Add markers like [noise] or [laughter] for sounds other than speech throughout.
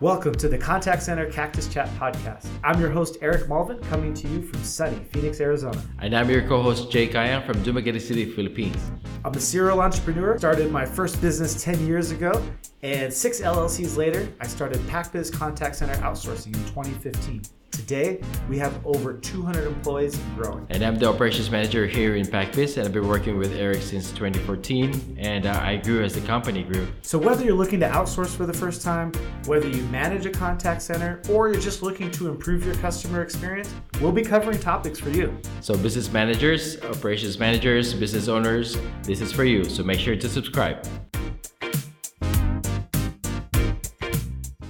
Welcome to the Contact Center Cactus Chat podcast. I'm your host, Eric Malvin, coming to you from sunny Phoenix, Arizona. And I'm your co host, Jake Kayan from Dumaguete City, Philippines. I'm a serial entrepreneur. Started my first business 10 years ago, and six LLCs later, I started PacBiz Contact Center Outsourcing in 2015. Today, we have over 200 employees and growing. And I'm the operations manager here in PacBiz, and I've been working with Eric since 2014, and uh, I grew as the company grew. So, whether you're looking to outsource for the first time, whether you manage a contact center, or you're just looking to improve your customer experience, we'll be covering topics for you. So, business managers, operations managers, business owners, this is for you. So, make sure to subscribe.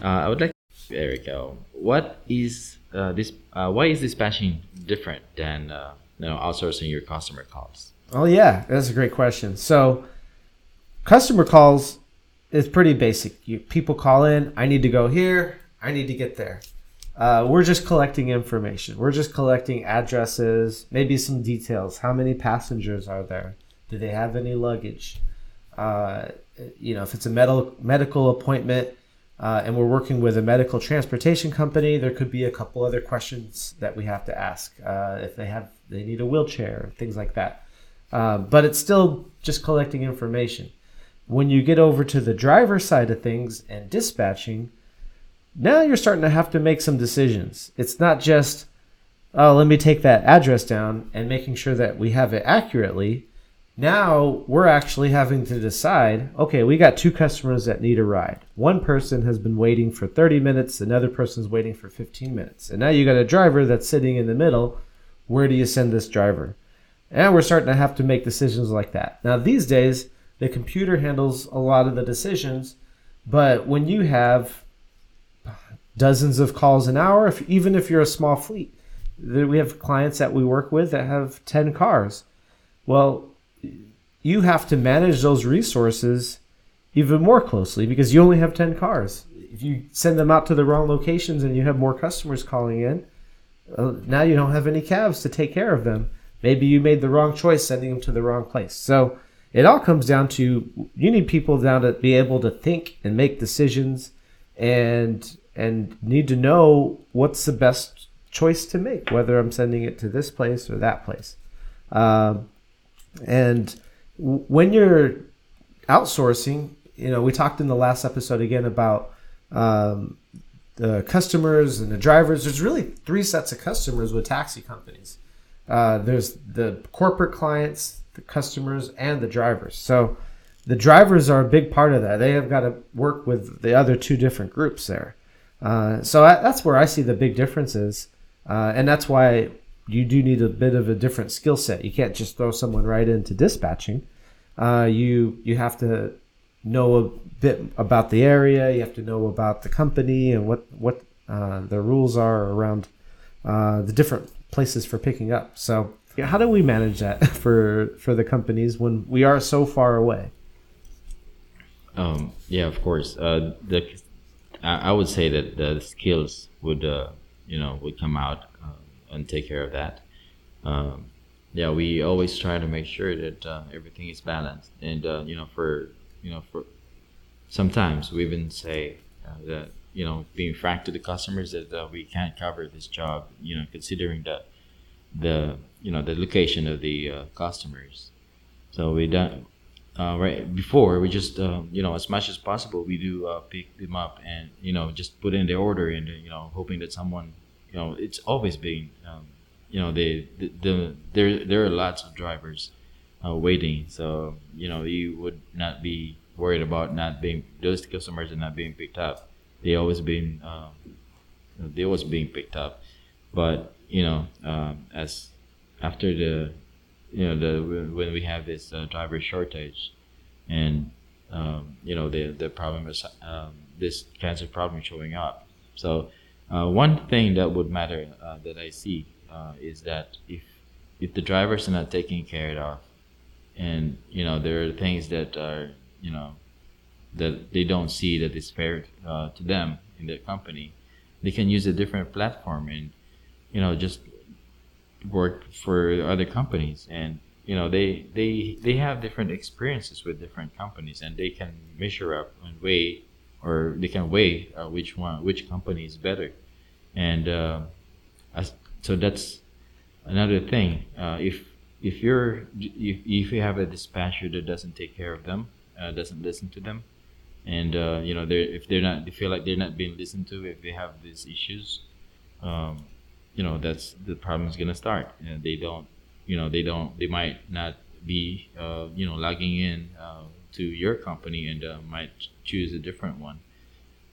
Uh, I would like, Eric, uh, what is uh, this? Uh, why is dispatching different than uh, you know outsourcing your customer calls? Oh yeah, that's a great question. So, customer calls is pretty basic. You, people call in. I need to go here. I need to get there. Uh, we're just collecting information. We're just collecting addresses, maybe some details. How many passengers are there? Do they have any luggage? Uh, you know, if it's a medical medical appointment, uh, and we're working with a medical transportation company, there could be a couple other questions that we have to ask uh, if they have they need a wheelchair, things like that. Uh, but it's still just collecting information. When you get over to the driver side of things and dispatching, now you're starting to have to make some decisions. It's not just, oh, let me take that address down and making sure that we have it accurately now we're actually having to decide okay, we got two customers that need a ride. One person has been waiting for 30 minutes, another person's waiting for 15 minutes. And now you got a driver that's sitting in the middle. Where do you send this driver? And we're starting to have to make decisions like that. Now, these days, the computer handles a lot of the decisions, but when you have dozens of calls an hour, if, even if you're a small fleet, we have clients that we work with that have 10 cars. Well, you have to manage those resources even more closely because you only have 10 cars. If you send them out to the wrong locations and you have more customers calling in, uh, now you don't have any cabs to take care of them. Maybe you made the wrong choice sending them to the wrong place. So it all comes down to you need people now to be able to think and make decisions and and need to know what's the best choice to make, whether I'm sending it to this place or that place. Um, and when you're outsourcing, you know, we talked in the last episode again about um, the customers and the drivers. There's really three sets of customers with taxi companies. Uh, there's the corporate clients, the customers, and the drivers. So the drivers are a big part of that. They have got to work with the other two different groups there. Uh, so I, that's where I see the big differences, uh, and that's why you do need a bit of a different skill set. You can't just throw someone right into dispatching. Uh, you you have to know a bit about the area. You have to know about the company and what what uh, the rules are around uh, the different places for picking up. So yeah, how do we manage that [laughs] for for the companies when we are so far away? Um, yeah, of course. Uh, the I, I, would say that the skills would uh, you know would come out and take care of that. Um, yeah, we always try to make sure that uh, everything is balanced, and uh, you know, for you know, for sometimes we even say uh, that you know, being frank to the customers that uh, we can't cover this job, you know, considering the the you know the location of the uh, customers. So we done uh, right before we just you know as much as possible we do pick them up and you know just put in the order and you know hoping that someone you know it's always been um, you know they the, the, there there are lots of drivers uh, waiting. So you know you would not be worried about not being those customers are not being picked up. They always been um, they always being picked up. But you know um, as after the you know the when we have this uh, driver shortage and um, you know the the problem is um, this cancer problem showing up. So uh, one thing that would matter uh, that I see uh, is that if if the drivers are not taken care of, and you know there are things that are you know that they don't see that is fair uh, to them in their company, they can use a different platform and you know just work for other companies. And you know they they they have different experiences with different companies and they can measure up and weigh or they can weigh uh, which one, which company is better, and uh, as, so that's another thing. Uh, if if you're if, if you have a dispatcher that doesn't take care of them, uh, doesn't listen to them, and uh, you know they if they're not they feel like they're not being listened to if they have these issues, um, you know that's the problem is gonna start. And they don't you know they don't they might not be uh, you know logging in uh, to your company and might choose a different one.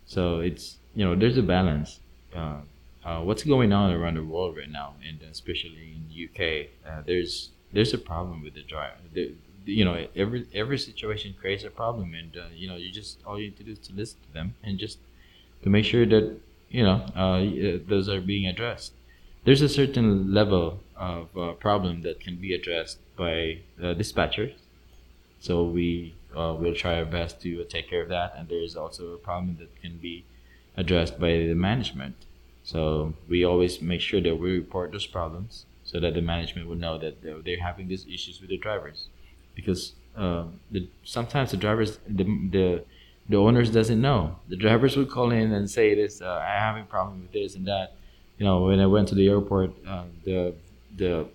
So it's you know there's a balance. Uh, uh, what's going on around the world right now, and especially in the UK, uh, there's there's a problem with the drive. The, you know, every every situation creates a problem, and uh, you know, you just all you need to do is to listen to them and just to make sure that you know uh, those are being addressed. There's a certain level of uh, problem that can be addressed by uh, dispatchers, so we will try our best to take care of that. And there is also a problem that can be addressed by the management so we always make sure that we report those problems so that the management would know that they're, having these issues with the drivers, because uh, the, sometimes the drivers, the, the the owners doesn't know. The drivers would call in and say this, uh, I have a problem with this and that. You know, when I went to the airport, uh, the the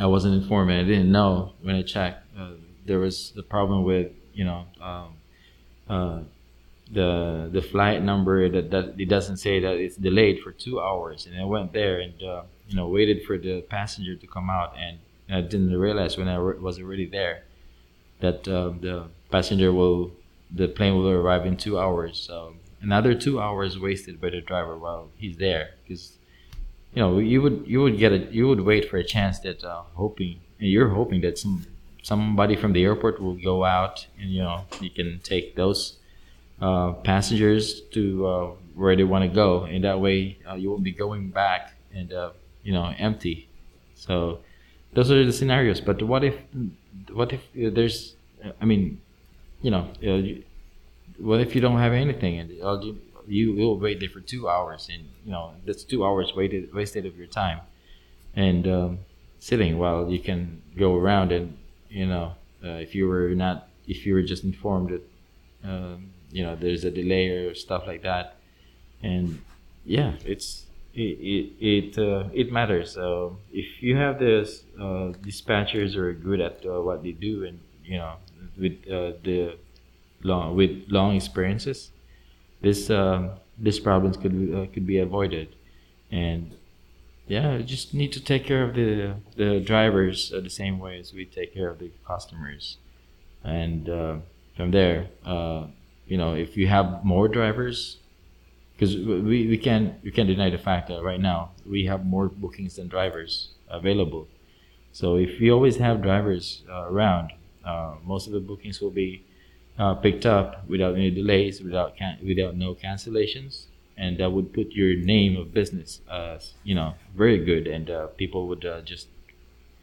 I wasn't informed and I didn't know when I checked. Uh, there was the problem with you know um, uh, the the flight number that, that it doesn't say that it's delayed for two hours. And I went there and uh, you know waited for the passenger to come out. And I didn't realize when I was already there that uh, the passenger will the plane will arrive in two hours. So another two hours wasted by the driver while he's there. Because you know you would you would get a you would wait for a chance that uh, hoping and you're hoping that some somebody from the airport will go out and you know you can take those uh, passengers to uh, where they want to go, and that way uh, you won't be going back and uh, you know empty. So those are the scenarios. But what if what if there's I mean, you know, what if you don't have anything and you you will wait there for two hours, and you know that's two hours wasted wasted of your time, and um, sitting while you can go around and you know uh, if you were not if you were just informed that um, you know there's a delay or stuff like that. And yeah. It's it it it, uh, it matters. Uh, if you have this uh, dispatchers are good at uh, what they do and you know with uh, the long with long experiences this um, this problems could uh, could be avoided. And yeah just need to take care of the the drivers the same way as we take care of the customers. And from there you know, if you have more drivers, because we, we can't we can't deny the fact that right now we have more bookings than drivers available. So if we always have drivers uh, around, uh, most of the bookings will be uh, picked up without any delays, without can- without no cancellations, and that would put your name of business, as you know, very good, and uh, people would uh, just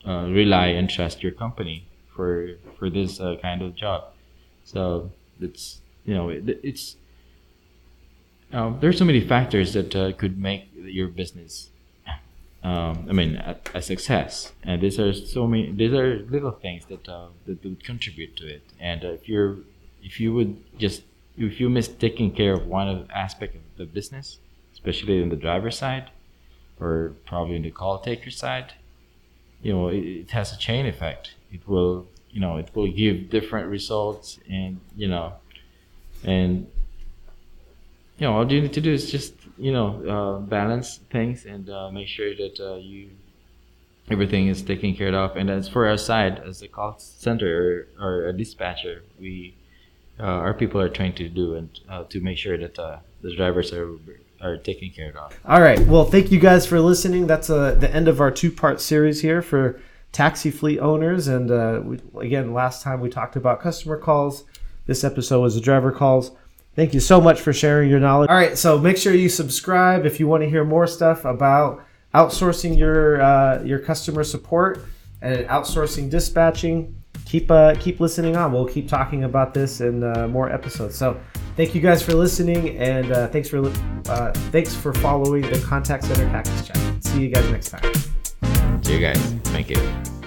uh, rely and trust your company for for this kind of job. So it's you know, it, it's um, there's so many factors that uh, could make your business. Um, I mean, a, a, success, and these are so many. These are little things that uh, that would contribute to it. And uh, if you're, if you would just, if you miss taking care of one aspect of the business, especially in the driver side, or probably in the call taker side, you know, it, it has a chain effect. It will, you know, it will give different results, and you know, and you know all you need to do is just you know uh, balance things and uh, make sure that uh, you everything is taken care of. And as for our side as a call center or, or a dispatcher we uh, our people are trying to do and uh, to make sure that uh, the drivers are are taken care of. All right. Well thank you guys for listening. That's the end of our two part series here for taxi fleet owners. And we, again last time we talked about customer calls this episode was the driver calls. Thank you so much for sharing your knowledge. All right, so make sure you subscribe if you want to hear more stuff about outsourcing your uh, your customer support and outsourcing dispatching. Keep uh, keep listening on. We'll keep talking about this in uh, more episodes. So thank you guys for listening, and uh, thanks for uh, thanks for following the Contact Center Taxi Chat. See you guys next time. See you guys. Thank you.